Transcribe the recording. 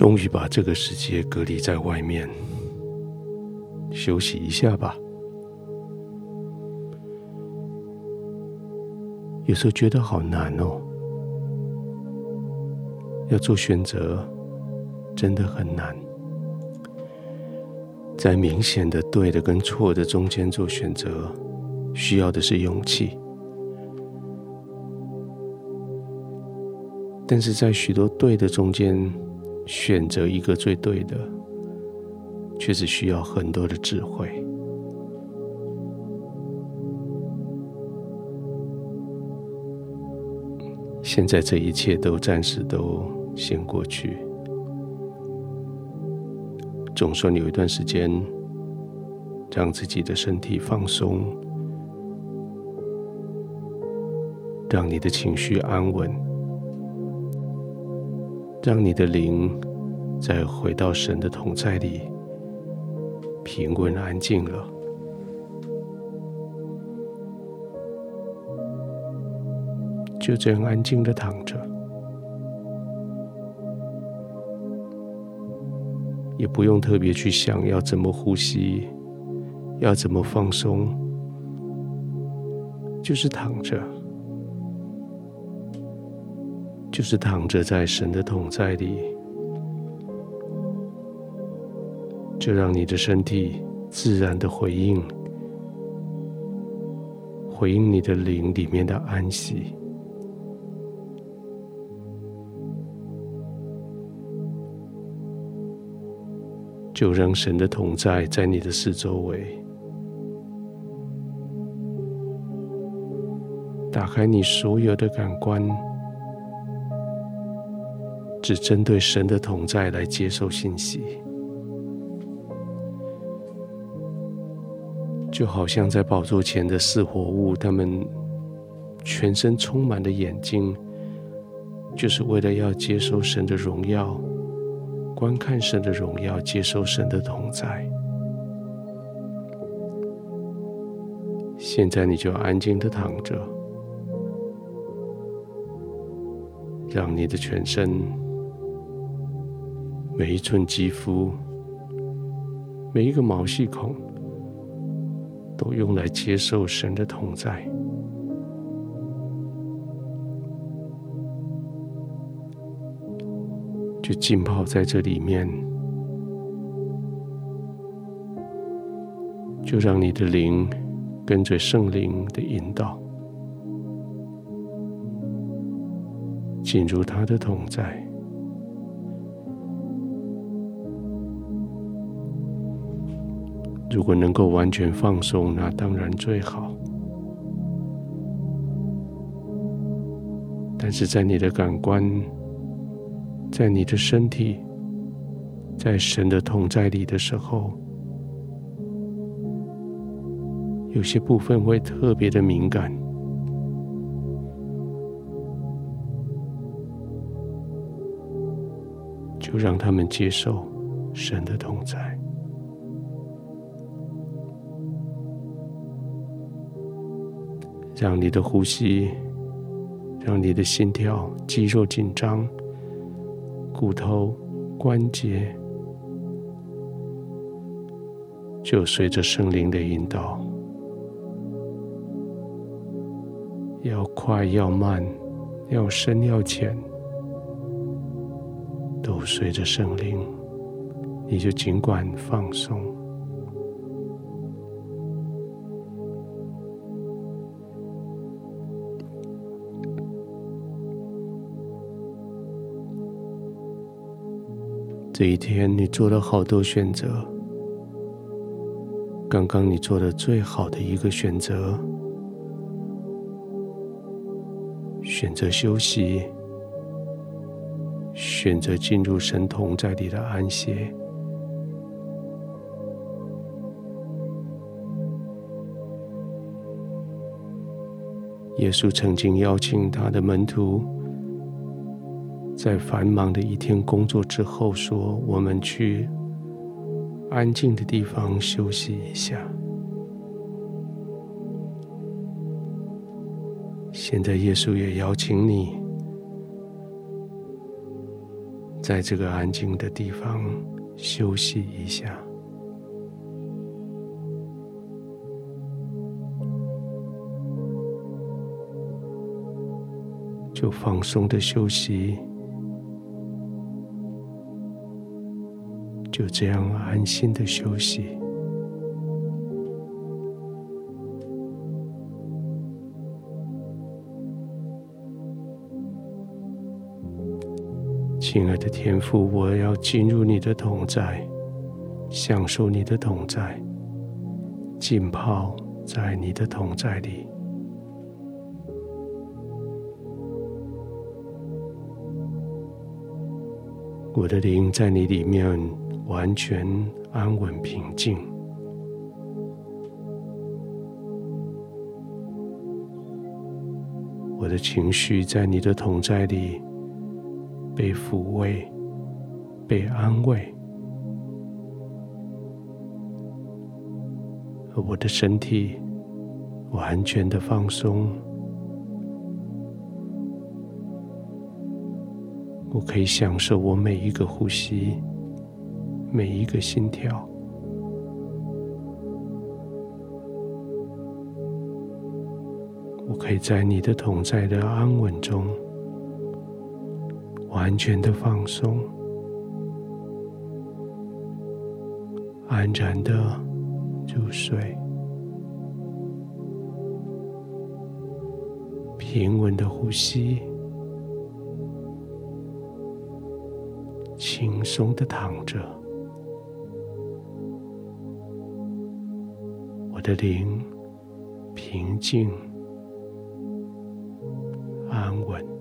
终于把这个世界隔离在外面，休息一下吧。有时候觉得好难哦，要做选择真的很难，在明显的对的跟错的中间做选择，需要的是勇气。但是在许多对的中间，选择一个最对的，却是需要很多的智慧。现在这一切都暂时都先过去，总算有一段时间，让自己的身体放松，让你的情绪安稳。让你的灵再回到神的同在里，平稳安静了，就这样安静的躺着，也不用特别去想要怎么呼吸，要怎么放松，就是躺着。就是躺着在神的同在里，就让你的身体自然的回应，回应你的灵里面的安息，就让神的同在在你的四周围，打开你所有的感官。只针对神的同在来接受信息，就好像在宝座前的四活物，他们全身充满了眼睛，就是为了要接受神的荣耀，观看神的荣耀，接受神的同在。现在你就安静的躺着，让你的全身。每一寸肌肤，每一个毛细孔，都用来接受神的同在，就浸泡在这里面，就让你的灵跟着圣灵的引导，进入他的同在。如果能够完全放松，那当然最好。但是在你的感官，在你的身体，在神的同在里的时候，有些部分会特别的敏感，就让他们接受神的同在。让你的呼吸，让你的心跳、肌肉紧张、骨头、关节，就随着圣灵的引导，要快要慢，要深要浅，都随着圣灵，你就尽管放松。这一天，你做了好多选择。刚刚你做的最好的一个选择，选择休息，选择进入神同在里的安歇。耶稣曾经邀请他的门徒。在繁忙的一天工作之后，说：“我们去安静的地方休息一下。”现在，耶稣也邀请你，在这个安静的地方休息一下，就放松的休息，就这样安心的休息。亲爱的天父，我要进入你的同在，享受你的同在，浸泡在你的同在里。我的灵在你里面完全安稳平静，我的情绪在你的同在里。被抚慰，被安慰，我的身体完全的放松，我可以享受我每一个呼吸，每一个心跳，我可以在你的同在的安稳中。完全的放松，安然的入睡，平稳的呼吸，轻松的躺着，我的灵平静安稳。